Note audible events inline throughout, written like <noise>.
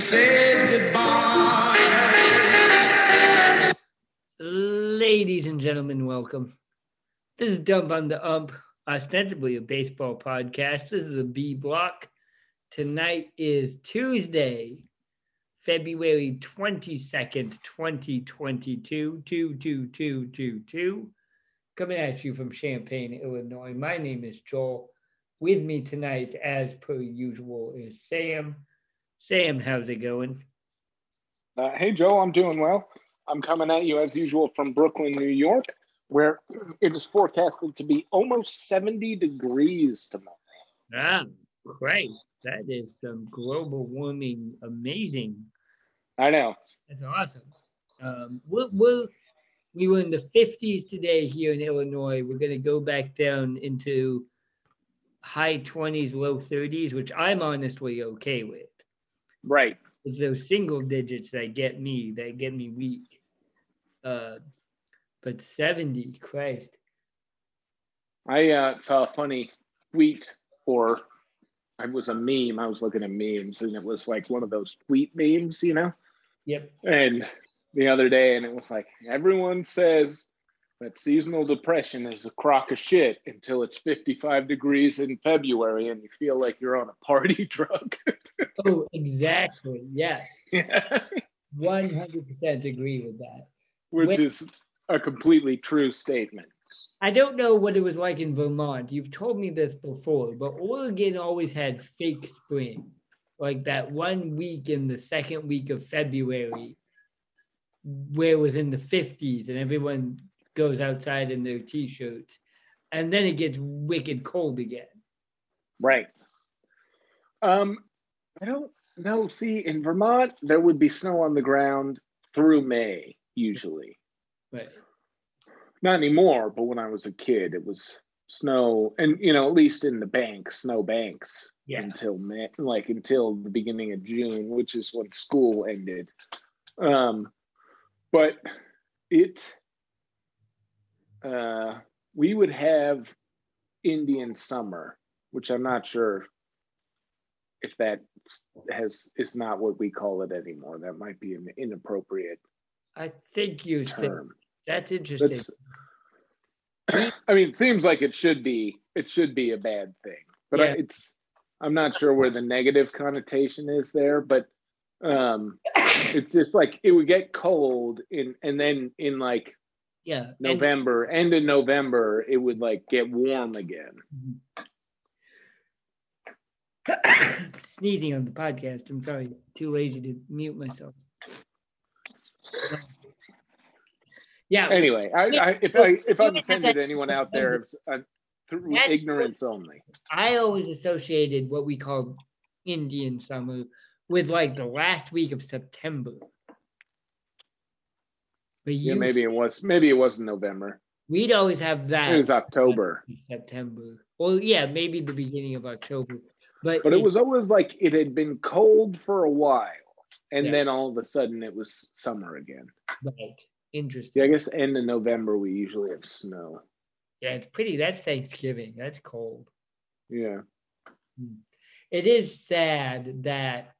says goodbye. Ladies and gentlemen, welcome. This is Dump on the Ump, ostensibly a baseball podcast. This is the B block. Tonight is Tuesday, February 22nd, 2022, 22222. Coming at you from Champaign, Illinois. My name is Joel. With me tonight, as per usual, is Sam. Sam, how's it going? Uh, hey, Joe, I'm doing well. I'm coming at you as usual from Brooklyn, New York, where it is forecasted to be almost 70 degrees tomorrow. Ah, great. That is some global warming amazing. I know. That's awesome. Um, we'll, we'll, we were in the 50s today here in Illinois. We're going to go back down into high 20s, low 30s, which I'm honestly okay with. Right. It's those single digits that get me, that get me weak. Uh, but 70, Christ. I uh, saw a funny tweet, or I was a meme. I was looking at memes, and it was like one of those tweet memes, you know? Yep. And the other day, and it was like, everyone says that seasonal depression is a crock of shit until it's 55 degrees in February and you feel like you're on a party <laughs> drug. Oh, exactly. Yes. <laughs> Yeah. 100% agree with that. Which When- is a completely true statement. I don't know what it was like in Vermont. You've told me this before, but Oregon always had fake spring. Like that one week in the second week of February, where it was in the 50s and everyone goes outside in their t shirts. And then it gets wicked cold again. Right. Um, I don't know. See, in Vermont, there would be snow on the ground through May, usually. <laughs> But Not anymore, but when I was a kid, it was snow, and you know, at least in the banks, snow banks, Yeah. until May, like until the beginning of June, which is when school ended. Um, but it, uh, we would have Indian summer, which I'm not sure if that has is not what we call it anymore. That might be an inappropriate I think you said term. that's interesting. That's, I mean, it seems like it should be it should be a bad thing, but I, it's I'm not sure where the negative connotation is there, but um, it's just like it would get cold in and then in like yeah. and- November, end of November, it would like get warm again. <coughs> sneezing on the podcast. I'm sorry, too lazy to mute myself. Yeah, Anyway, I, Yeah, I if well, I if I've offended anyone out there, it's uh, through That's- ignorance only. I always associated what we call Indian summer with like the last week of September. But you, Yeah, maybe it was maybe it wasn't November. we'd always have that It was October. September. Well, yeah, maybe the beginning of October. But, But it was always like it had been cold for a while, and Yeah. then all of a sudden it was summer again. right. Interesting. Yeah, I guess end of November we usually have snow. Yeah, it's pretty. That's Thanksgiving. That's cold. Yeah. Hmm. It is sad that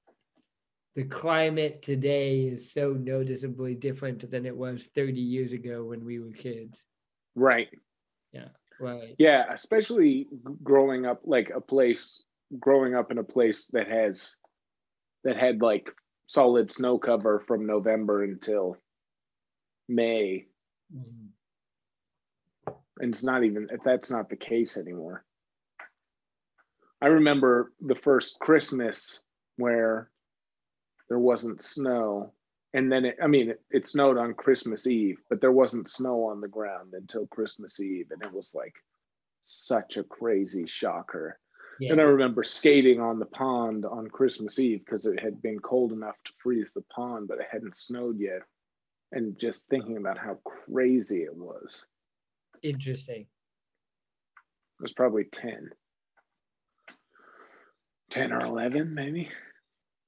the climate today is so noticeably different than it was 30 years ago when we were kids. Right. Yeah. Right. Yeah, especially growing up like a place growing up in a place that has that had like solid snow cover from November until May. Mhm. and it's not even if that's not the case anymore i remember the first christmas where there wasn't snow and then it i mean it, it snowed on christmas eve but there wasn't snow on the ground until christmas eve and it was like such a crazy shocker Yeah. and i remember skating on the pond on christmas eve because it had been cold enough to freeze the pond but it hadn't snowed yet and just thinking about how crazy it was Interesting. It was probably 10. 10 or 11, maybe.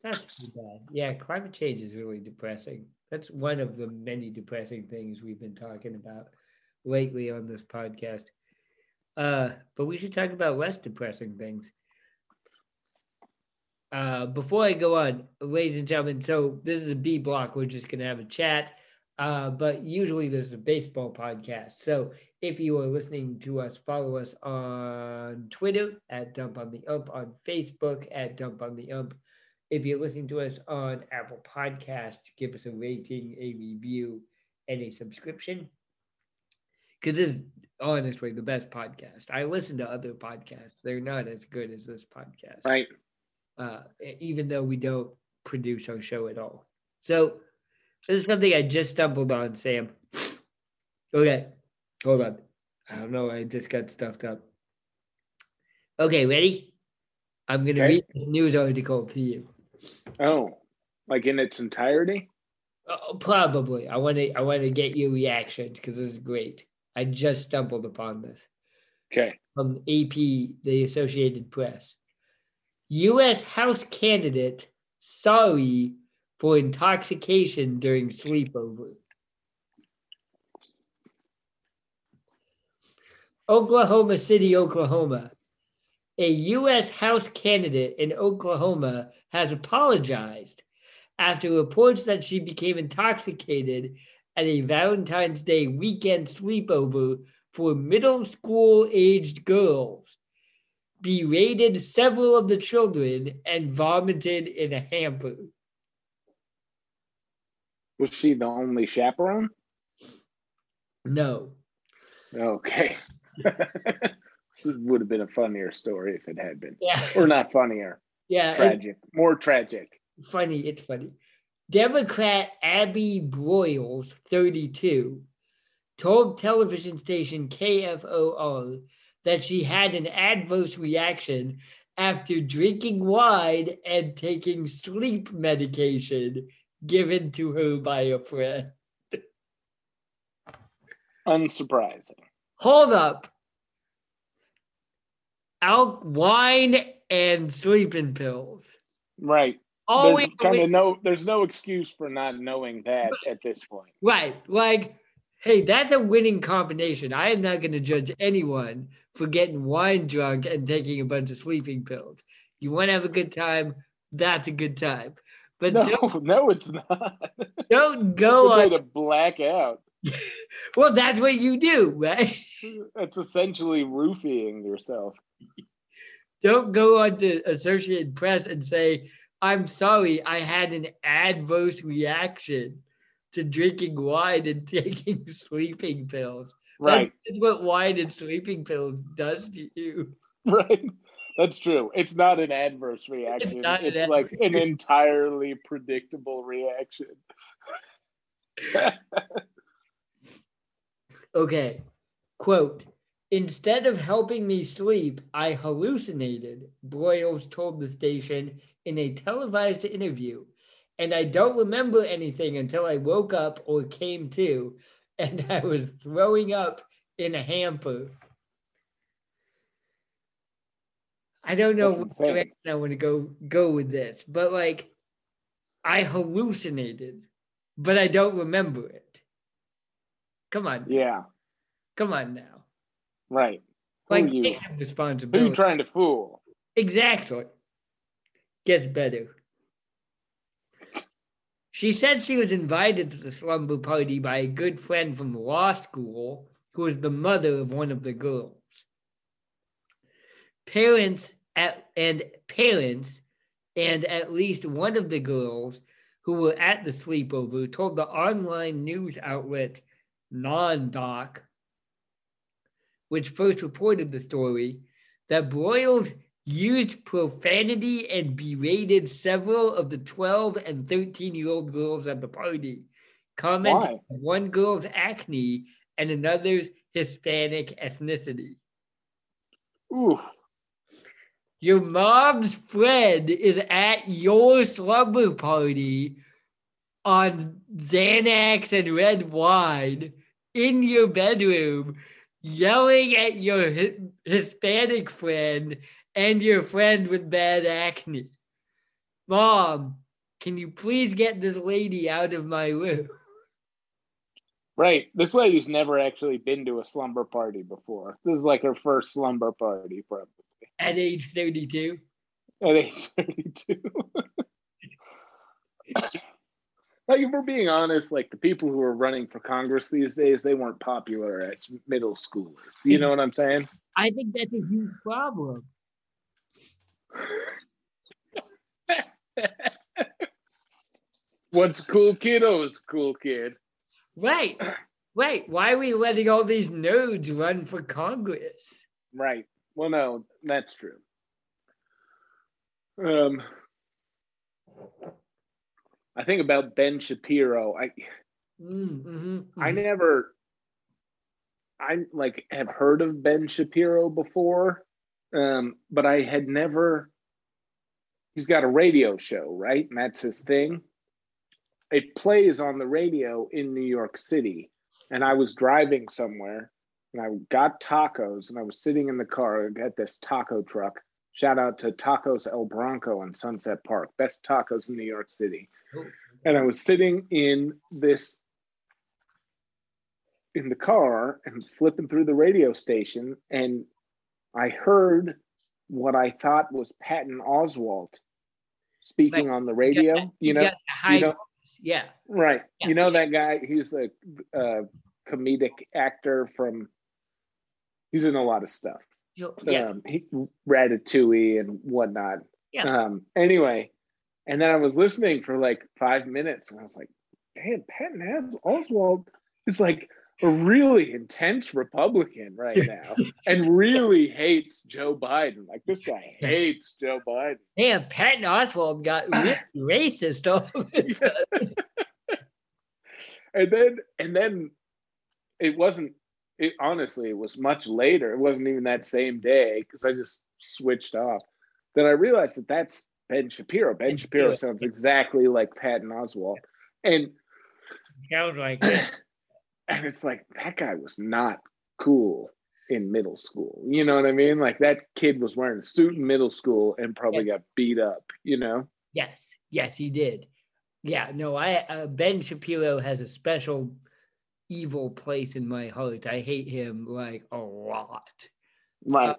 That's too bad. Yeah, climate change is really depressing. That's one of the many depressing things we've been talking about lately on this podcast. Uh, but we should talk about less depressing things. Uh, before I go on, ladies and gentlemen, so this is a B block. We're just going to have a chat. Uh, but usually there's a baseball podcast. So if you are listening to us, follow us on Twitter at Dump on the Ump, on Facebook at Dump on the Ump. If you're listening to us on Apple Podcasts, give us a rating, a review, and a subscription. Because this is honestly the best podcast. I listen to other podcasts, they're not as good as this podcast. Right. Uh, even though we don't produce our show at all. So, this is something I just stumbled on, Sam. Okay, hold on. I don't know. I just got stuffed up. Okay, ready? I'm going to Okay. read this news article to you. Oh, like in its entirety? Uh, probably. I want to. I want to get your reaction because this is great. I just stumbled upon this Okay. from AP, the Associated Press. U.S. House candidate sorry for intoxication during sleepover. Oklahoma City, Oklahoma. A U.S. House candidate in Oklahoma has apologized after reports that she became intoxicated at a Valentine's Day weekend sleepover for middle school aged girls, berated several of the children, and vomited in a hamper. Was she the only chaperone? No. Okay. <laughs> this would have been a funnier story if it had been. Yeah. Or not funnier. Yeah. Tragic. More tragic. funny. It's funny. Democrat Abby Broyles, 32, told television station KFOR that she had an adverse reaction after drinking wine and taking sleep medication given to her by a friend. Unsurprising. Hold up. Al- wine and sleeping pills. Right. Always There's kind of no there's no excuse for not knowing that at this point. Right. Like, hey, that's a winning combination. I am not going to judge anyone for getting wine drunk and taking a bunch of sleeping pills. You want to have a good time, that's a good time. But No, don't, <laughs> no, it's not. don't go on. to black out. <laughs> Well, that's what you do, right? It's essentially roofing yourself. <laughs> Don't go on to Associated Press and say, I'm sorry, I had an adverse reaction to drinking wine and <laughs> taking sleeping pills. Right. That's what wine and sleeping pills does to you. <laughs> Right. That's true. It's not an adverse reaction. It's, an like adverse an entirely predictable reaction. Okay. Quote Instead of helping me sleep, I hallucinated, Broyles told the station in a televised interview. And I don't remember anything until I woke up or came to, <laughs> and I was throwing up in a hamper. I don't know That's what insane. direction I want to go go with this, but like I hallucinated, but I don't remember it. Come on. Yeah. Come on now. Right. Who Like, you? take some Who you trying to fool? exactly. Gets better. She said she was invited to the slumber party by a good friend from law school who was the mother of one of the girls. Parents at, and parents and at least one of the girls who were at the sleepover told the online news outlet NonDoc which first reported the story, that Broyles used profanity and berated several of the 12 and 13 year old girls at the party, commenting on one girl's acne and another's Hispanic ethnicity. Ooh. Your mom's friend is at your slumber party on Xanax and red wine in your bedroom, yelling at your Hispanic friend and your friend with bad acne. Mom, Can you please get this lady out of my room? <laughs> Right. This lady's never actually been to a slumber party before. This is like her first slumber party, probably At age 32. at age <laughs> 32. Like, if we're being honest, like the people who are running for Congress these days, they weren't popular as middle schoolers. You know what I'm saying? I think that's a huge problem. <laughs> What's cool kid? Is cool kid. Right. Right. Why are we letting all these nerds run for Congress? Right. Well, no, that's true. Um, I think about Ben Shapiro. I Mm, mhm, I mhm. never, I like have heard of Ben Shapiro before, um, but I had never. He's got a radio show, right? And that's his thing. It plays on the radio in New York City, and I was driving somewhere, and I got tacos, and I was sitting in the car at this taco truck. Shout out to Tacos El Bronco in Sunset Park, best tacos in New York City and I was sitting in this in the car and flipping through the radio station, and I heard what I thought was Patton Oswalt speaking Right. on the radio. got- you know, high, know- yeah. right? Yeah. You know that guy? He's a, a comedic actor from. He's in a lot of stuff. Yeah. Um, he, Ratatouille and whatnot. Yeah. Um, anyway, and then I was listening for like five minutes, and I was like, "Damn, Patton Os- Oswalt is like a really intense Republican right now, and really hates Joe Biden. Like this guy <laughs> hates Joe Biden." Damn, Patton Oswalt got <laughs> really racist all of a sudden. And then, and then, it wasn't. It honestly, it was much later. It wasn't even that same day because I just switched off. Then I realized that that's Ben Shapiro. Ben Ben Shapiro Shapiro. sounds exactly like Patton Oswalt, and Sounds like <clears throat> and it's like that guy was not cool in middle school. You know what I mean? Like that kid was wearing a suit in middle school and probably got beat up. You know? yes, yes, he did. Yeah, no, I uh, Ben Shapiro has a special evil place in my heart. I hate him like a lot, Right.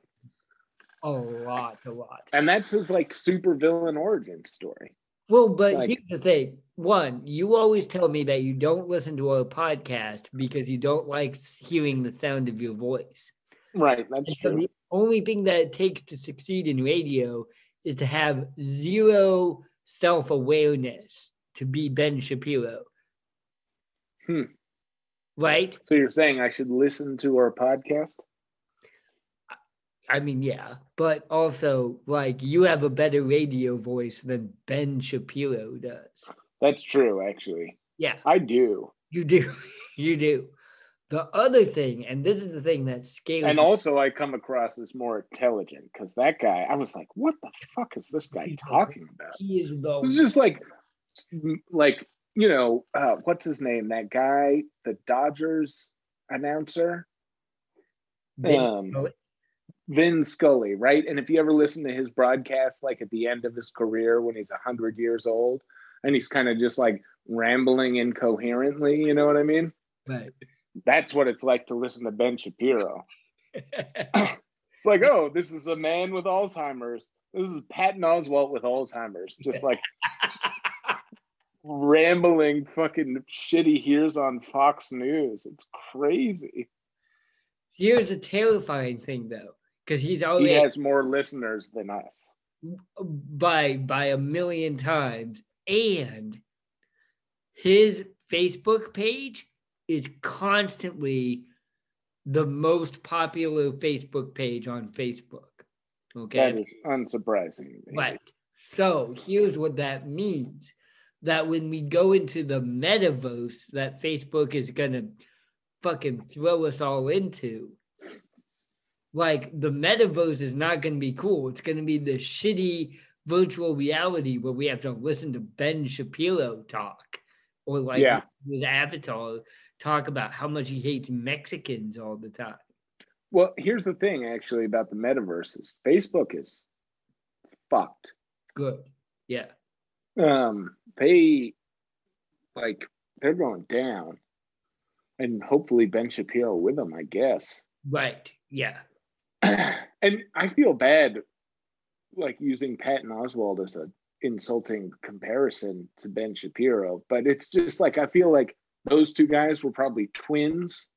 a lot, a lot. and that's his like super villain origin story. Well, but Like- here's the thing. One, you always tell me that you don't listen to our podcast because you don't like hearing the sound of your voice. Right. That's so true. the only thing that it takes to succeed in radio is to have zero self awareness to be Ben Shapiro. Hmm. Right? So you're saying I should listen to our podcast? I mean, yeah, but also, like, you have a better radio voice than Ben Shapiro does. That's true, actually. Yeah. I do. You do. <laughs> you do. The other thing, and this is the thing that scares And me. also, I come across as more intelligent because that guy, I was like, what the fuck is this guy talking about? He is the It's just like, like you know, uh, what's his name? That guy, the Dodgers announcer, Vin um, Scully. Vin Scully, right? And if you ever listen to his broadcast, like at the end of his career when he's hundred years old, and he's kind of just like rambling incoherently, you know what I mean? right. That's what it's like to listen to Ben Shapiro. <laughs> It's like, oh, this is a man with Alzheimer's. This is Patton Oswalt with Alzheimer's, just like <laughs> rambling fucking shit he hears on Fox News. It's crazy. Here's the terrifying thing, though, because he's He has more listeners than us. by by a million times, and his Facebook page is constantly the most popular Facebook page on Facebook. Okay. That is unsurprising. Right. So here's what that means that when we go into the metaverse that Facebook is going to fucking throw us all into, like the metaverse is not going to be cool. It's going to be the shitty virtual reality where we have to listen to Ben Shapiro talk or like Yeah. his avatar talk about how much he hates Mexicans all the time. Well, here's the thing actually about the metaverse is Facebook is fucked. Good. Yeah. Um, they like they're going down, and hopefully Ben Shapiro with them, I guess. Right. Yeah. <clears throat> and I feel bad, like using Patton Oswalt as a insulting comparison to Ben Shapiro, but it's just like I feel like those two guys were probably twins,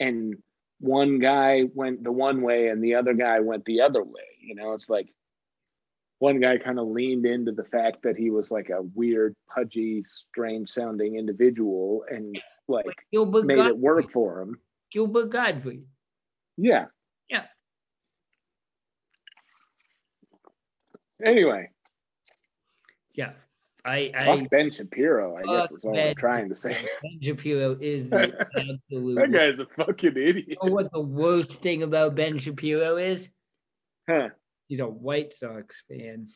and one guy went the one way and the other guy went the other way. You know, it's like one guy kind of leaned into the fact that he was like a weird, pudgy, strange sounding individual and like Gilbert made Gottfried. it work for him. Gilbert Gottfried. Yeah. Yeah. Anyway, Yeah. I I fuck Ben Shapiro, I guess is all Ben I'm trying to say. Ben Shapiro is the <laughs> absolute That guy's a fucking idiot. You know what the worst thing about Ben Shapiro is? Huh. He's a White Sox fan.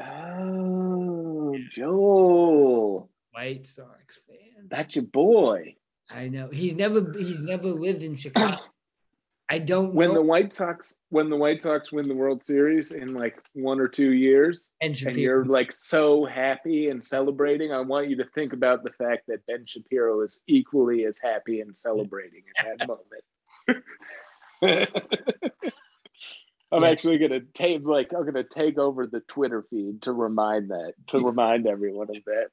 Oh, Joel. White Sox fan. That's your boy. I know. He's never he's never lived in Chicago. <clears throat> I don't When know. the White Sox when the White Sox win the World Series in like one or two years, and Shapiro. you're like so happy and celebrating, I want you to think about the fact that Ben Shapiro is equally as happy and celebrating at that <laughs> moment. <laughs> I'm Yeah. actually gonna take like I'm gonna take over the Twitter feed to remind that to remind everyone of that.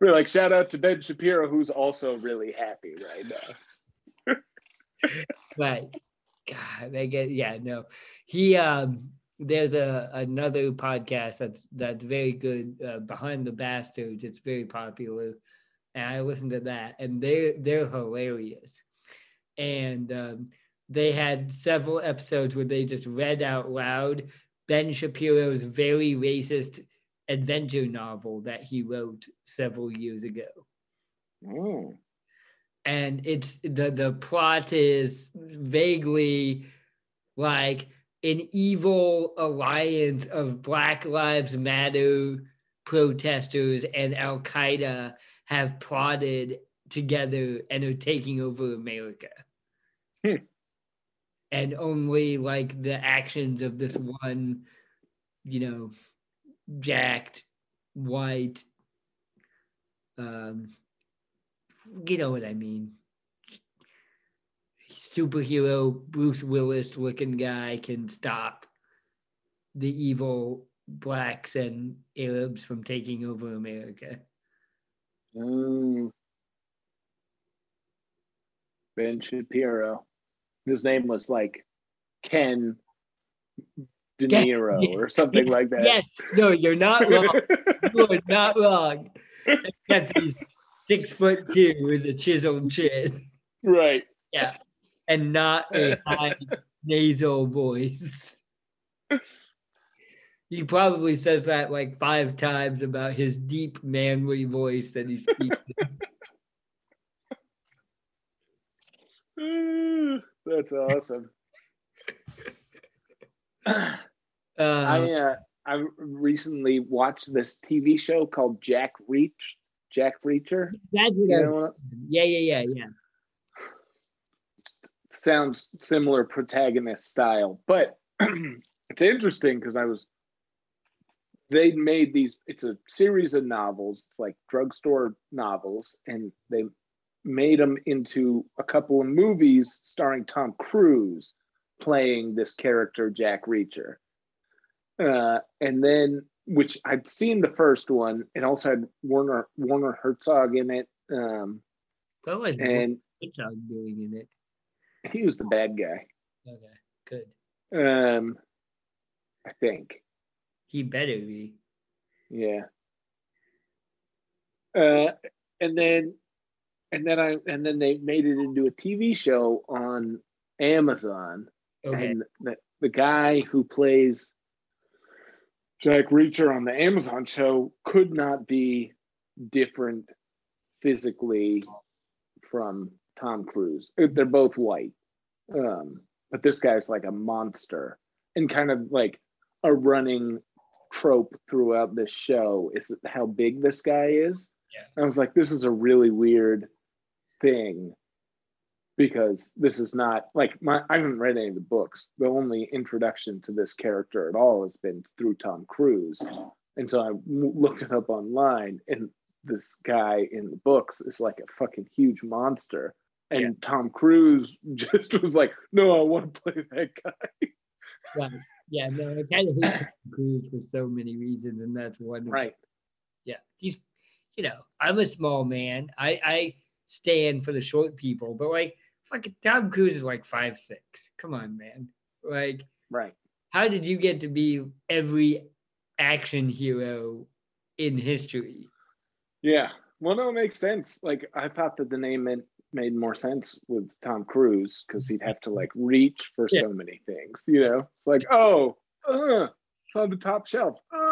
We're like shout out to Ben Shapiro who's also really happy right now. <laughs> Right. God, I get yeah, no. He um there's a another podcast that's that's very good, uh, Behind the Bastards. It's very popular. And I listen to that and they're they're hilarious. And um they had several episodes where they just read out loud Ben Shapiro's very racist adventure novel that he wrote several years ago Oh. and it's the the plot is vaguely like an evil alliance of Black Lives Matter protesters and Al Qaeda have plotted together and are taking over America. Hmm. And only like the actions of this one, you know, jacked white um you know what I mean. Superhero Bruce Willis looking guy can stop the evil blacks and Arabs from taking over America. Mm. Ben Shapiro. His name was like Ken De Niro yeah, or something like that. Yes, no, you're not wrong. <laughs> you are not wrong. Except he's six foot two with a chiseled chin. right. Yeah. And not a high nasal voice. He probably says that like five times about his deep manly voice that he speaks. <laughs> <laughs> <sighs> That's awesome. <clears throat> Uh, I uh, I recently watched this TV show called Jack Reach. Jack Reacher. that's what You know yeah, yeah, yeah, yeah. sounds similar protagonist style, but <clears throat> it's interesting because I was they made these it's a series of novels it's like drugstore novels and they made them into a couple of movies starring tom cruise playing this character jack reacher uh, and then which i'd seen the first one it also had werner werner herzog in it um, What was and Hedgehog doing in it? he was the bad guy Okay, good. um, i think He better be. Yeah. Uh, and then, and then I, and then they made it into a TV show on Amazon, Okay. and the the guy who plays Jack Reacher on the Amazon show could not be different physically from Tom Cruise. Uh, They're both white, um, but this guy's like a monster, and kind of like a running trope throughout this show is how big this guy is. Yeah. I was like, this is a really weird thing because this is not like my I haven't read any of the books. The only introduction to this character at all has been through Tom Cruise. And so I looked it up online, and this guy in the books is like a fucking huge monster. And Yeah. Tom Cruise <laughs> just was like, "No, I want to play that guy." Right. Yeah, no, I kind of hate Tom Cruise for so many reasons, and that's one. Right. Yeah, he's, you know, I'm a small man. I I stand for the short people, but like, fucking Tom Cruise is like five six. Come on, man. Like, Right. how did you get to be every action hero in history? Yeah. Well, no, it makes sense. Like I thought that the name meant made more sense with Tom Cruise because he'd have to like reach for Yeah. so many things. You know, it's like, oh, uh, it's on the top shelf. Uh,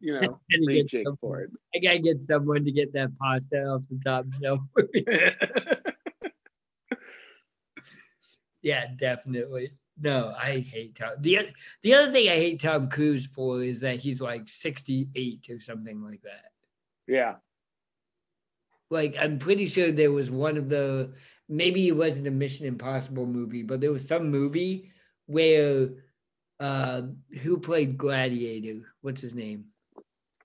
you know, And he gets reaching some- for it. I gotta get someone to get that pasta off the top shelf. <laughs> yeah, definitely. No, I hate Tom. The the other thing I hate Tom Cruise for is that he's like 68 or something like that. yeah. Like I'm pretty sure there was one of the maybe it wasn't a Mission Impossible movie, but there was some movie where uh who played Gladiator? What's his name?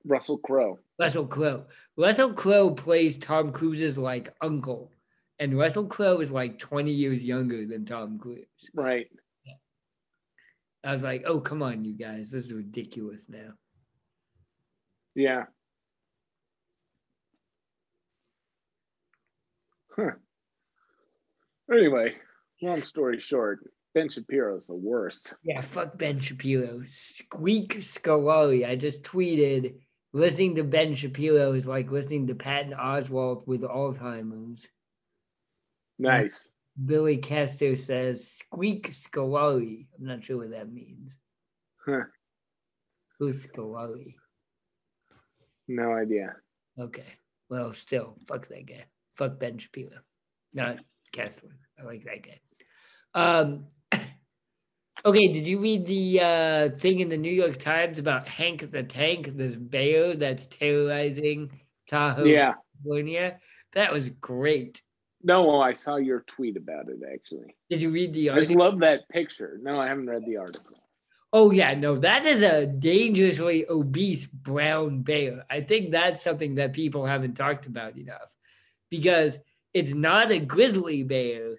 Russell Crowe. Russell Crowe. Russell Crowe plays Tom Cruise's like uncle, and Russell Crowe is like 20 years younger than Tom Cruise. Right. I was like, oh come on, you guys, this is ridiculous now. Yeah. Huh. Anyway, long story short, Ben Shapiro's the worst. Yeah, fuck Ben Shapiro. Squeak Scolari. I just tweeted listening to Ben Shapiro is like listening to Patton Oswalt with Alzheimer's. Nice. Billy Kester says Squeak Scolari. I'm not sure what that means. Huh. Who's Scolari? No idea. Okay. Well, still, fuck that guy. Fuck Ben Shapiro. Not Kessler. I like that guy. Um. Okay, did you read the uh, thing in the New York Times about Hank the Tank, this bear that's terrorizing Tahoe, Yeah. California? That was great. No, I saw your tweet about it actually. Did you read the article? I just love that picture. No, I haven't read the article. Oh yeah, no, that is a dangerously obese brown bear. I think that's something that people haven't talked about enough because it's not a grizzly bear,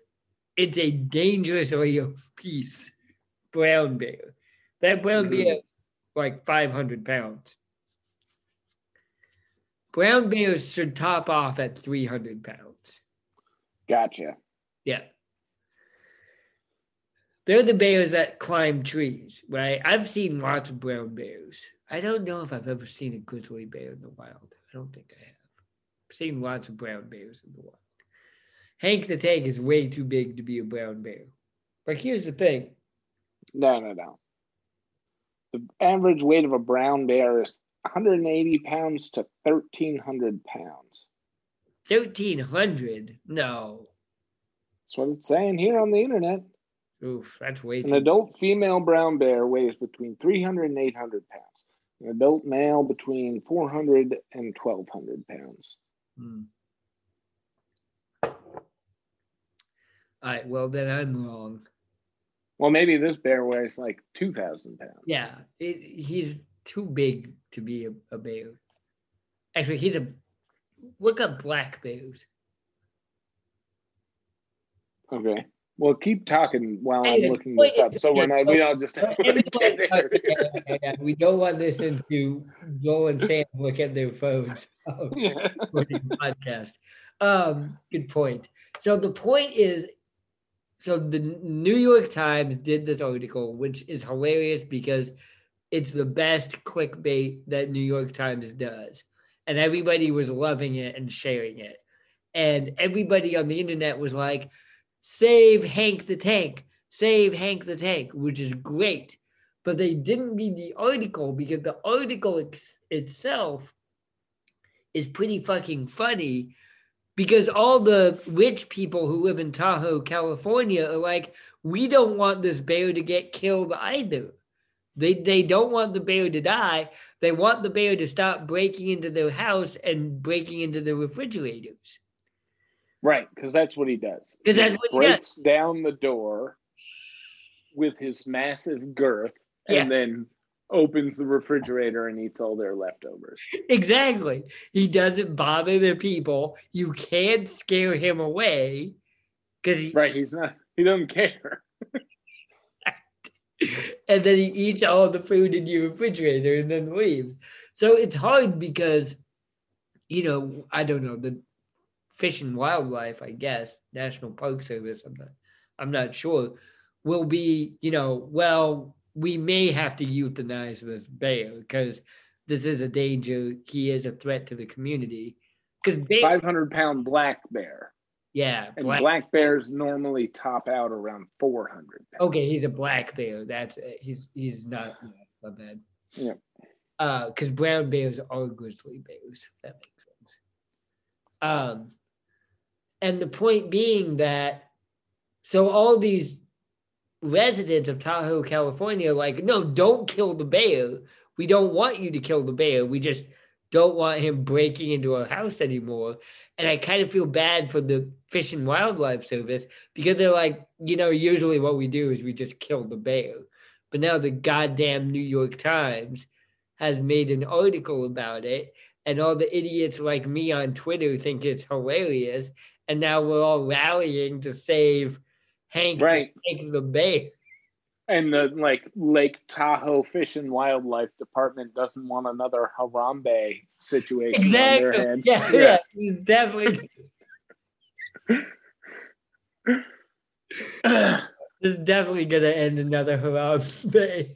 it's a dangerously <laughs> obese brown bear. That brown Mhm. bear, like 500 pounds. Brown bears should top off at 300 pounds. Gotcha. Yeah. They're the bears that climb trees, right? I've seen lots of brown bears. I don't know if I've ever seen a grizzly bear in the wild. I don't think I have. I've seen lots of brown bears in the wild. Hank the Tank is way too big to be a brown bear. But here's the thing No, no, no. The average weight of a brown bear is 180 pounds to 1,300 pounds. 1300? No. That's what it's saying here on the internet. Oof, that's way An too adult female brown bear weighs between 300 and 800 pounds. An adult male between 400 and 1,200 pounds. Hmm. All right, well, then I'm wrong. Well, maybe this bear weighs like 2,000 pounds. Yeah, it, he's too big to be a, a bear. Actually, he's a look up black bears. Okay. Well, keep talking while I'm looking this up, so we're not we don't just have <laughs> yeah, we don't want this listen to Joel and Sam look at their phones. Yeah. <laughs> podcast. Um, good point. So the point is, so the New York Times did this article, which is hilarious because it's the best clickbait that New York Times does, and everybody was loving it and sharing it, and everybody on the internet was like, "Save Hank the Tank! Save Hank the Tank!" which is great, but they didn't read the article because the article ex- itself is pretty fucking funny because all the rich people who live in Tahoe, California are like, we don't want this bear to get killed either. They they don't want the bear to die. They want the bear to stop breaking into their house and breaking into the refrigerators. Right, because that's what he does. 'Cause that's what he does. breaks down the door with his massive girth Yeah. and then opens the refrigerator and eats all their leftovers. Exactly. He doesn't bother the people. You can't scare him away because he, Right? He's not. He doesn't care. <laughs> and then he eats all the food in your refrigerator and then leaves. So it's hard because, you know, I don't know the Fish and Wildlife, I guess, National Park Service. I'm not, I'm not sure. Will be, you know, well, we may have to euthanize this bear because this is a danger. He is a threat to the community. Because Five hundred pound black bear, yeah, and black- black, bears normally top out around four hundred. Okay, he's a black bear. That's uh, he's he's not yeah, not bad. Yeah. Uh, because brown bears are grizzly bears. If that makes sense. Um, and the point being that, so all these residents of Tahoe, California, like, no, don't kill the bear. We don't want you to kill the bear. We just don't want him breaking into our house anymore. And I kind of feel bad for the Fish and Wildlife Service because they're like, you know, usually what we do is we just kill the bear. But now the goddamn New York Times has made an article about it, and all the idiots like me on Twitter think it's hilarious. And now we're all rallying to save Hank, the- Right. Hank the bear. And the like Lake Tahoe Fish and Wildlife Department doesn't want another Harambe situation on their Exactly. hands. Yeah, yeah, he's definitely. <clears throat> This is definitely gonna end another Harambe.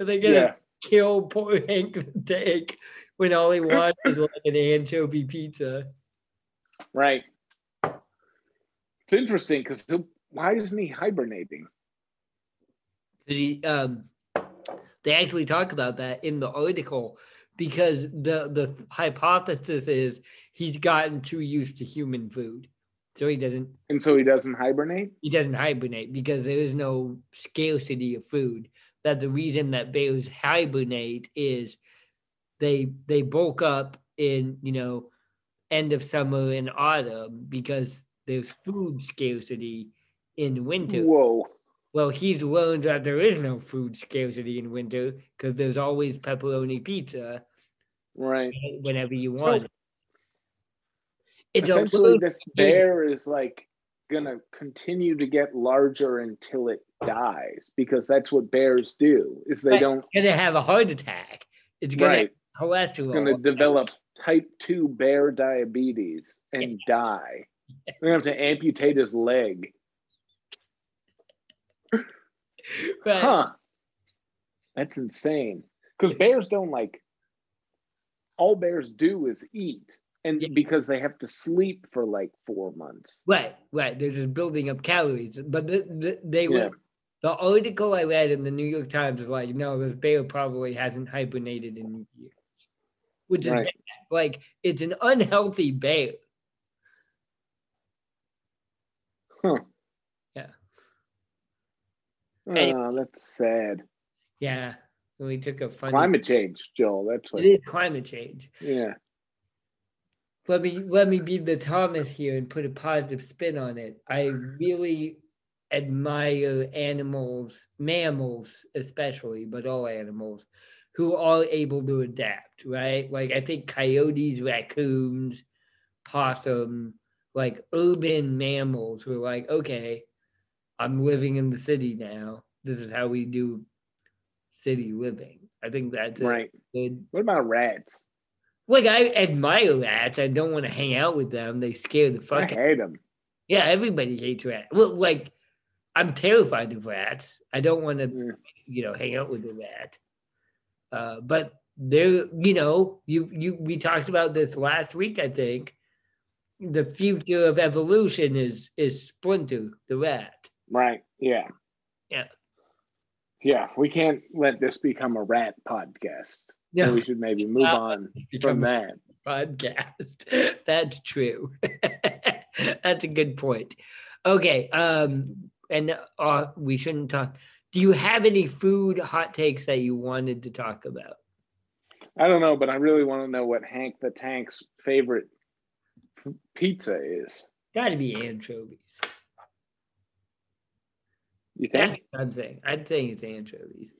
Are they gonna Yeah. kill poor Hank the Tank when all he wants is like an anchovy pizza? Right. It's interesting because why isn't he hibernating? he, um, they actually talk about that in the article because the the hypothesis is he's gotten too used to human food, so he doesn't And so he doesn't hibernate? he doesn't hibernate because there is no scarcity of food. That the reason that bears hibernate is they they bulk up in you know end of summer and autumn because there's food scarcity in winter. Whoa. Well, he's learned that there is no food scarcity in winter because there's always pepperoni pizza Right. whenever you want. it. It's Essentially, this bear is like gonna continue to get larger until it dies because that's what bears do. Is they Right. don't gonna have a heart attack. It's gonna right. have cholesterol. It's gonna develop type two bear diabetes and die. They're gonna have to amputate his leg. <laughs> Right. Huh. That's insane. Because bears don't like all bears do is eat. And Yeah. because they have to sleep for like four months. Right, right. They're just building up calories. But the, the, they Yeah. were the article I read in the New York Times is like, no, this bear probably hasn't hibernated in years. Which is Right. bad. like it's an unhealthy bear. Huh. Oh, that's sad. Yeah. We took a funny Climate change, Joel. That's what it is climate change. yeah. let me let me be the Thomas here and put a positive spin on it. I really admire animals, mammals especially, but all animals who are able to adapt, right? Like I think coyotes, raccoons, possum, like urban mammals were like, okay, I'm living in the city now. This is how we do city living. I think that's a Right. good What about rats? like I admire rats. I don't want to hang out with them. They scare the I fuck. out- hate them. Yeah, everybody hates rats. Well, like I'm terrified of rats. I don't want to, Mm. you know, hang out with a rat. Uh, but there, you know, you you we talked about this last week. I think the future of evolution is is Splinter the rat. Right. Yeah. Yeah. Yeah. We can't let this become a rat podcast. Yeah, So we should maybe move Uh, on <laughs> from that. podcast. <laughs> That's true. <laughs> That's a good point. Okay. Um, and uh, we shouldn't talk. Do you have any food hot takes that you wanted to talk about? I don't know, but I really want to know what Hank the Tank's favorite f- pizza is. Got to be anchovies. You think? what I'm saying. I'm saying it's anchovies.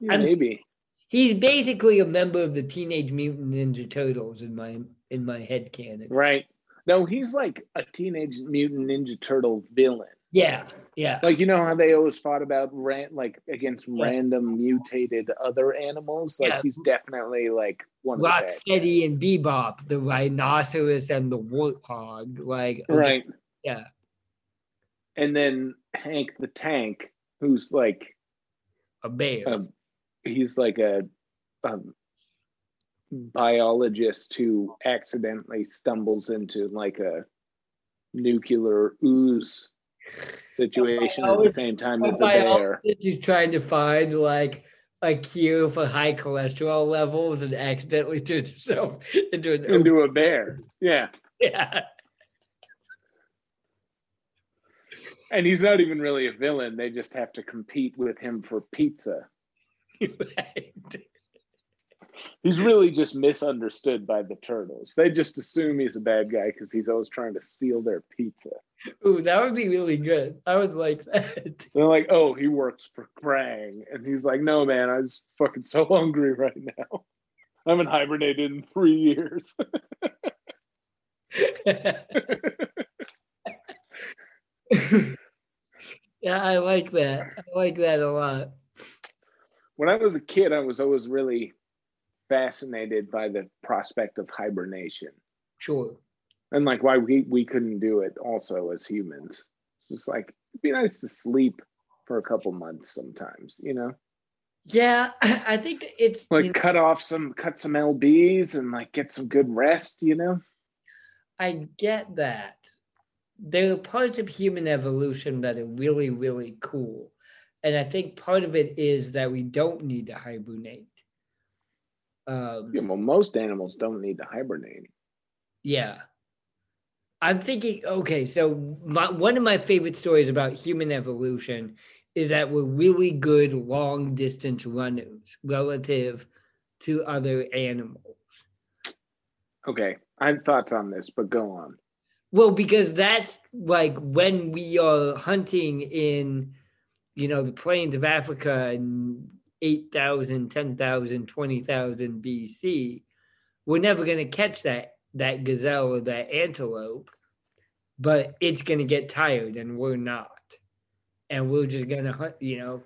Yeah, maybe. He's basically a member of the Teenage Mutant Ninja Turtles in my in my head canon. Right. No, he's like a teenage mutant ninja turtle villain. Yeah, yeah. Like you know how they always fought about ran like against Yeah. random mutated other animals. Like Yeah. he's definitely like one of the bad Rocksteady and Bebop, the rhinoceros and the warthog. Like okay, right. yeah. And then Hank the Tank, who's like a bear. he's like a, biologist who accidentally stumbles into like a nuclear ooze situation at the same time as a bear. who's trying to find like a cure for high cholesterol levels and accidentally <laughs> turns himself into an Into a bear. Yeah. <laughs> yeah. And he's not even really a villain. They just have to compete with him for pizza. Right. <laughs> He's really just misunderstood by the turtles. They just assume he's a bad guy because he's always trying to steal their pizza. Ooh, that would be really good. I would like that. <laughs> They're like, oh, he works for Krang. And he's like, no, man, I'm just fucking so <laughs> hungry right now. I haven't hibernated in three years. Yeah, I like that. I like that a lot. when I was a kid, I was always really fascinated by the prospect of hibernation Sure. and like why we, we couldn't do it also as humans. It's just like, it'd be nice to sleep for a couple months sometimes, you know? Yeah, <clears throat> I think it's Like you know, cut off some, cut some LBs and like get some good rest, you know? I get that. There are parts of human evolution that are really, really cool. And I think part of it is that we don't need to hibernate. Um, Yeah, well, most animals don't need to hibernate. Yeah. I'm thinking, okay, so my, one of my favorite stories about human evolution is that we're really good long distance runners relative to other animals. Okay, I have thoughts on this, but go on. Well, because that's like when we are hunting in, you know, the plains of Africa in 8,000, 10,000, 20,000 BC, we're never going to catch that that gazelle or that antelope, but it's going to get tired and we're not. And we're just going to hunt, you know,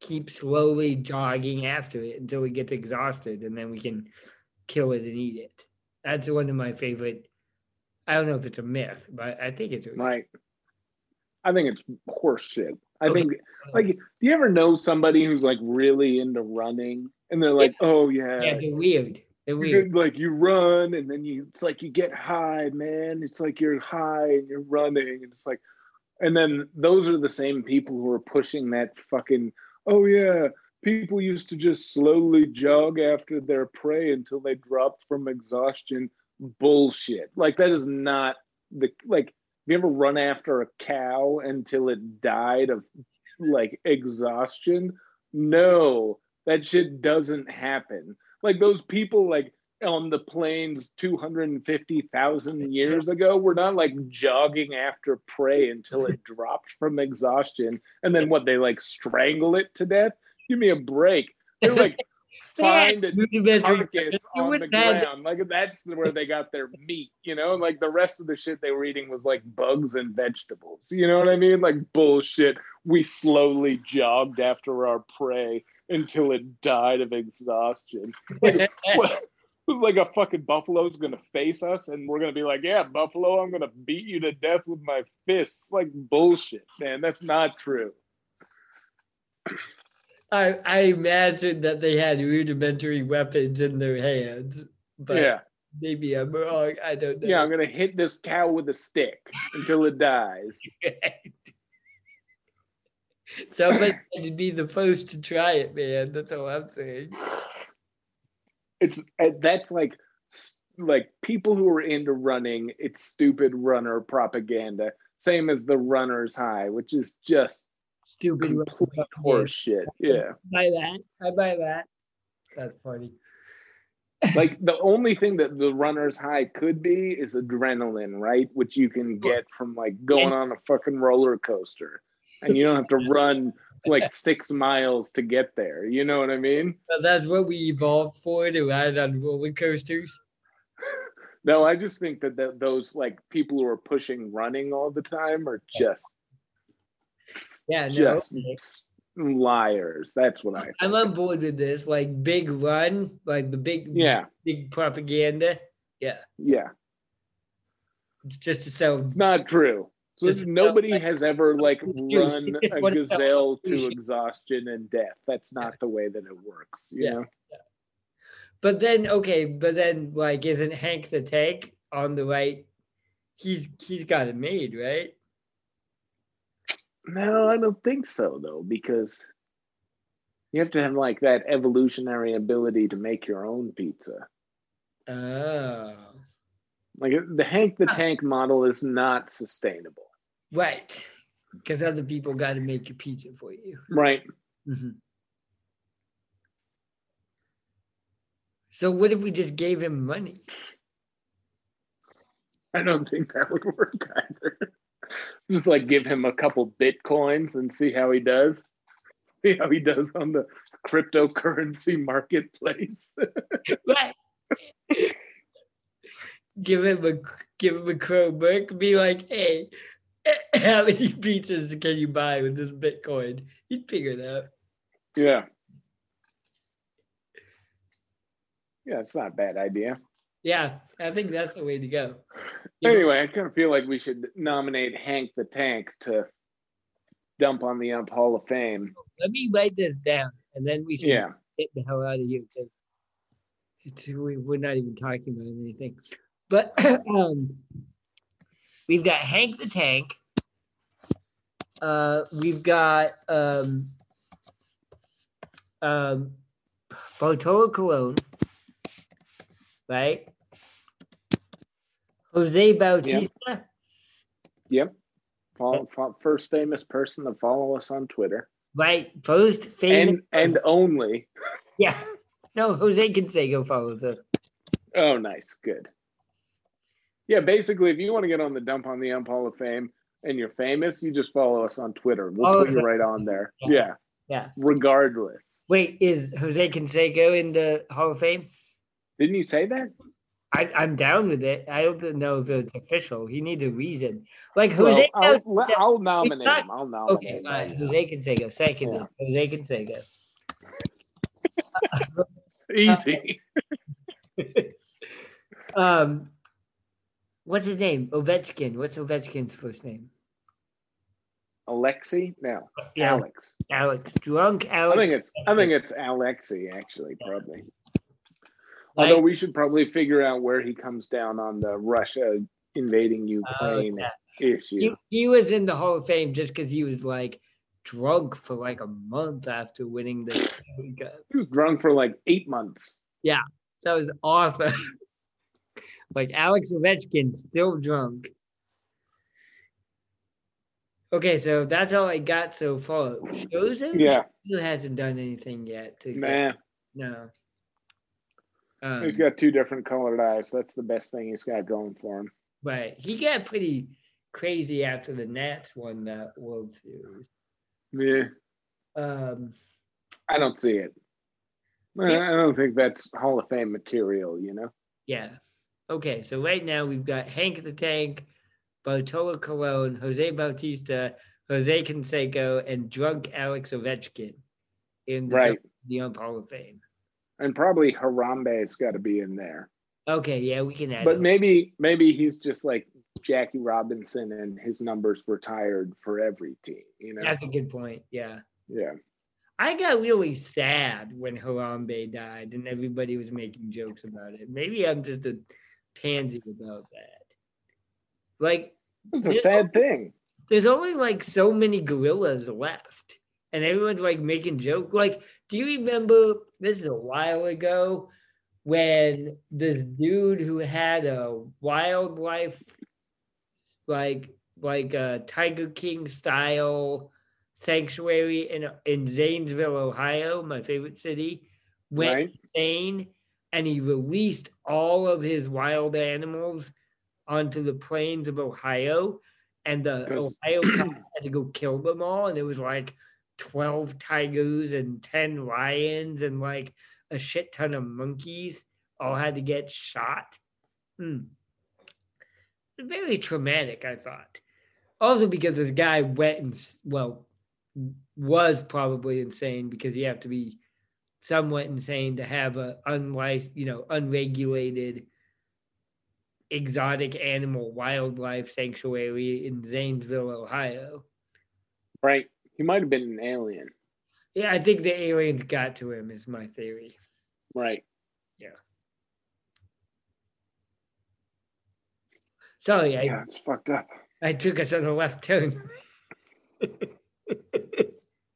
keep slowly jogging after it until it gets exhausted and then we can kill it and eat it. That's one of my favorite I don't know if it's a myth, but I think it's a Right. I think it's horse shit. I Okay. think like do you ever know somebody who's like really into running and they're like, oh yeah, Yeah, they're weird. They're weird. like you run and then you it's like you get high, man. It's like you're high and you're running and it's like and then those are the same people who are pushing that fucking oh yeah, people used to just slowly jog after their prey until they dropped from exhaustion. Bullshit. Like that is not the like have you ever run after a cow until it died of like exhaustion? No, that shit doesn't happen. Like those people like on the plains 250,000 years ago were not like jogging after prey until it <laughs> dropped from exhaustion and then what they like strangle it to death. Give me a break. They're like find a carcass on the ground. Like that's where they got their meat, you know. Like the rest of the shit they were eating was like bugs and vegetables. You know what I mean? Like bullshit. We slowly jogged after our prey until it died of exhaustion. Like, <laughs> what? Like a fucking buffalo's gonna face us, and we're gonna be like, "Yeah, buffalo, I'm gonna beat you to death with my fists." Like bullshit, man. That's not true. I, I imagine that they had rudimentary weapons in their hands, but yeah, maybe I'm wrong. I don't know. yeah. I'm gonna hit this cow with a stick until it dies. <laughs> Somebody <laughs> had to be the first to try it, man. That's all I'm saying. it's uh, that's like like people who are into running it's stupid runner propaganda same as the runner's high which is just Stupid. complete horse shit yeah buy that. I buy that. That's funny. like the only thing that the runner's high could be is adrenaline right which you can get from like going on a fucking roller coaster and you don't have to <laughs> run like six miles to get there. You know what I mean? So that's what we evolved for to ride on roller coasters. <laughs> No, I just think that th- those like people who are pushing running all the time are just Yeah, no. just liars. That's what I. I'm on board with this. Like big run, like the big Yeah, big propaganda. Yeah. yeah, Just to sell it's not true. Just nobody like- has ever like <laughs> run a what it felt gazelle to exhaustion and death. That's not the way that it works. You Yeah. know? But then okay, but then like isn't Hank the Tank on the right? He's he's got it made, right? No, I don't think so though, because you have to have like that evolutionary ability to make your own pizza. Oh. Like the Hank the Tank model is not sustainable. Right. Because other people gotta make your pizza for you. Right. Mhm. So what if we just gave him money? I don't think that would work either. <laughs> Just like give him a couple bitcoins and see how he does. <laughs> See how he does on the cryptocurrency marketplace. <laughs> Right. give him a give him a Chromebook. Be like, hey, <clears throat> how many pizzas can you buy with this Bitcoin? He'd figure it out. yeah. Yeah, it's not a bad idea. Yeah, I think that's the way to go. You know- Anyway, I kind of feel like we should nominate Hank the Tank to dump on the Ump Hall of Fame. Let me write this down, and then we should Yeah. get the hell out of here because we, we're not even talking about anything. But <clears throat> um, we've got Hank the Tank. Uh, we've got um, um, Bartolo Colon, right? Jose Bautista. Yep. Follow, fo- first famous person to follow us on Twitter. Right, first famous. And and only. yeah, <laughs> no, Jose Canseco follows us. Oh, nice. Good. Yeah, basically, if you want to get on the Dump on the Ump Hall of Fame and you're famous, you just follow us on Twitter. We'll Oh, put you right on there. Yeah. Yeah. Yeah. Regardless. Wait, is Jose Canseco in the Hall of Fame? Didn't you say that? I, I'm down with it. I don't know if it's official. He needs a reason. Like Well, I'll, I'll nominate not- him. I'll nominate okay, him. all right. right now. Jose Canseco. Second, Yeah. Jose Canseco. <laughs> Easy. <laughs> Um, what's his name? Ovechkin. What's Ovechkin's first name? Alexi? No. Yeah, Alex. Alex. Drunk Alex. I think it's I think it's Alexi actually, probably. Like- Although we should probably figure out where he comes down on the Russia invading Ukraine yeah. issue. he, he was in the Hall of Fame just because he was like drunk for like a month after winning the <laughs> He was drunk for like eight months. Yeah, that was awesome. <laughs> like Alex Ovechkin still drunk. Okay, so that's all I got so far. Shows Yeah, still hasn't done anything yet. To get- man. no. Um, He's got two different colored eyes. That's the best thing he's got going for him. But He got pretty crazy after the Nats won that World Series. Yeah, Um, I don't see it. I Yeah. I don't think that's Hall of Fame material, you know? yeah. Okay, so right now we've got Hank the Tank, Bartolo Colon, Jose Bautista, Jose Canseco, and drunk Alex Ovechkin in the, Right. the Ump Hall of Fame. And probably Harambe's got to be in there. Okay, yeah, we can add But him. maybe maybe he's just like Jackie Robinson and his numbers retired for every team, you know? That's a good point. Yeah. Yeah. I got really sad when Harambe died and everybody was making jokes about it. Maybe I'm just a pansy about that. Like, It's a sad thing. there's only like so many gorillas left, and everyone's like making jokes. Like, do you remember this is a while ago when this dude who had a wildlife like like a Tiger King style sanctuary in in Zanesville, Ohio, my favorite city, went Right. insane and he released all of his wild animals onto the plains of Ohio and the Ohio cops had to go kill them all and it was like 12 tigers and 10 lions and like a shit ton of monkeys all had to get shot. Hmm. Very traumatic, I thought. Also, because this guy went and, well, was probably insane because you have to be somewhat insane to have a unlicensed, you know, unregulated exotic animal wildlife sanctuary in Zanesville, Ohio. Right. He might have been an alien. Yeah, I think the aliens got to him, is my theory. Right. Yeah. Sorry, I, Yeah, it's fucked up. I took us on a left turn.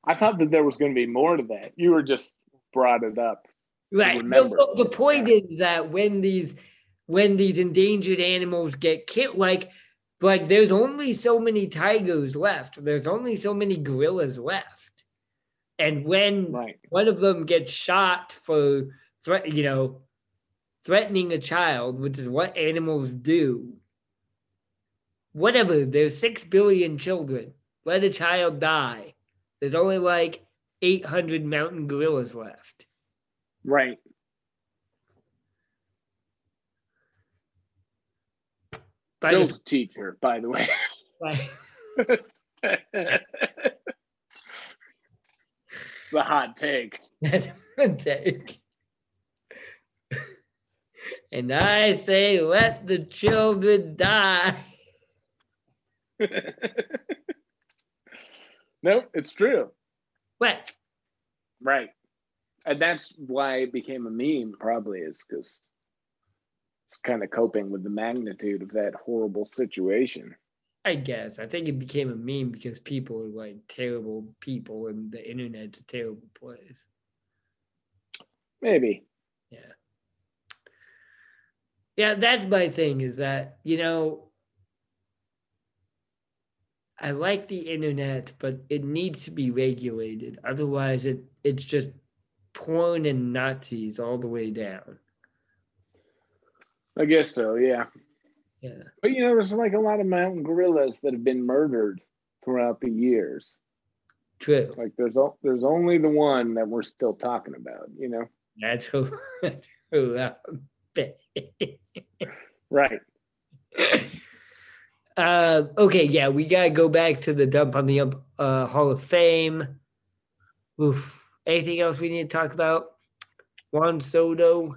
I thought that there was going to be more to that. You were just brought it up. Right. The, the point is that when these when these endangered animals get killed, like like there's only so many tigers left. There's only so many gorillas left. And when Right. one of them gets shot for threat, you know, threatening a child, which is what animals do. Whatever, there's six billion children. Let a child die. There's only like 800 mountain gorillas left. Right. Bill's teacher, by the way. Like, the hot take. <laughs> that's one take. And I say, let the children die. <laughs> no, it's true. What? Right. And that's why it became a meme, probably, is because kind of coping with the magnitude of that horrible situation. I guess. I think it became a meme because people are like terrible people and the internet's a terrible place. Maybe. Yeah. Yeah, that's my thing is that, you know, I like the internet, but it needs to be regulated. Otherwise it it's just porn and Nazis all the way down. I guess so, yeah. Yeah. But you know, there's like a lot of mountain gorillas that have been murdered throughout the years. True. Like there's o- there's only the one that we're still talking about, you know? That's who that's who Right. <laughs> uh, okay, yeah, we gotta go back to the dump on the ump, uh, Hall of Fame. Oof. Anything else we need to talk about? Juan Soto.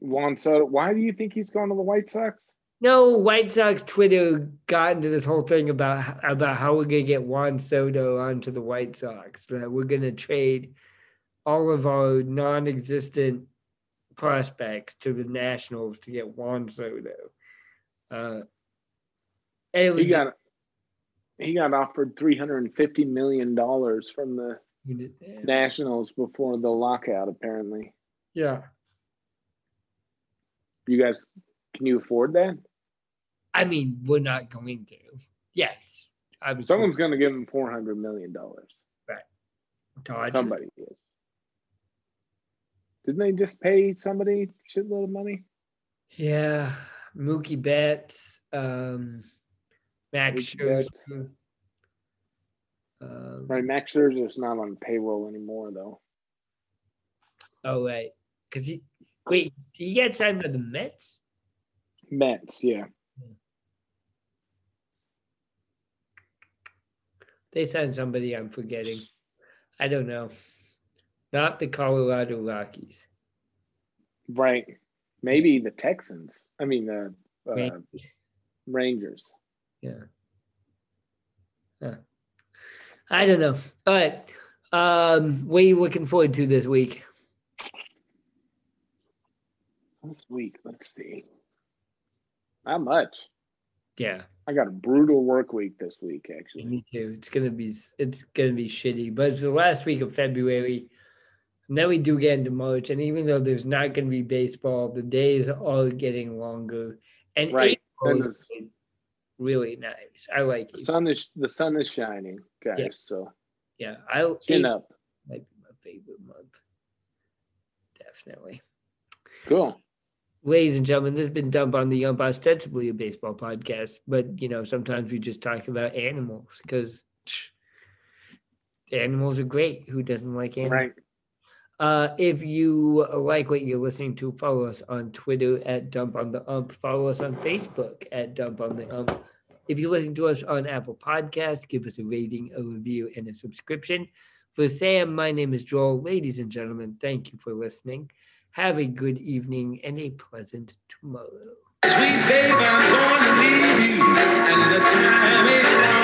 Juan Soto. Why do you think he's going to the White Sox? No, White Sox Twitter got into this whole thing about about how we're gonna get Juan Soto onto the White Sox. That we're gonna trade all of our non-existent prospects to the Nationals to get Juan Soto. Uh, and it was He got he got offered three hundred and fifty million dollars from the Nationals before the lockout. Apparently, yeah. You guys, can you afford that? I mean, we're not going to. Yes, I was. Someone's going to give him four hundred million dollars. Dodgers. Somebody is. Didn't they just pay somebody a shitload of money? Yeah, Mookie Betts, um, Max Mookie Scherzer. Um, Right, Max Scherzer's not on payroll anymore, though. Oh right, because he wait, he get signed by the Mets? Mets, yeah. They signed somebody I'm forgetting. I don't know. Not the Colorado Rockies. Right. Maybe the Texans. I mean, the uh, Maybe. Rangers. Yeah. Huh. I don't know. All right. Um, what are you looking forward to this week? This week, let's see. Not much. Yeah, I got a brutal work week this week, actually. me too. It's gonna be it's gonna be shitty, but it's the last week of February. And then we do get into March, and even though there's not gonna be baseball, the days are getting longer. And Right. April is really nice. I like The it. sun is the sun is shining, guys. Yeah. So Yeah, I chin up. might be my favorite month. Definitely. Cool. Ladies and gentlemen, this has been Dump on the Ump, ostensibly a baseball podcast, but you know, sometimes we just talk about animals because animals are great. Who doesn't like animals? Right. Uh, if you like what you're listening to, follow us on Twitter at Dump on the Ump. Follow us on Facebook at Dump on the Ump. If you listen to us on Apple Podcasts, give us a rating, a review, and a subscription. For Sam, my name is Joel. Ladies and gentlemen, thank you for listening. Have a good evening and a pleasant tomorrow. Sweet babe, I'm going to leave you, and the time is wrong.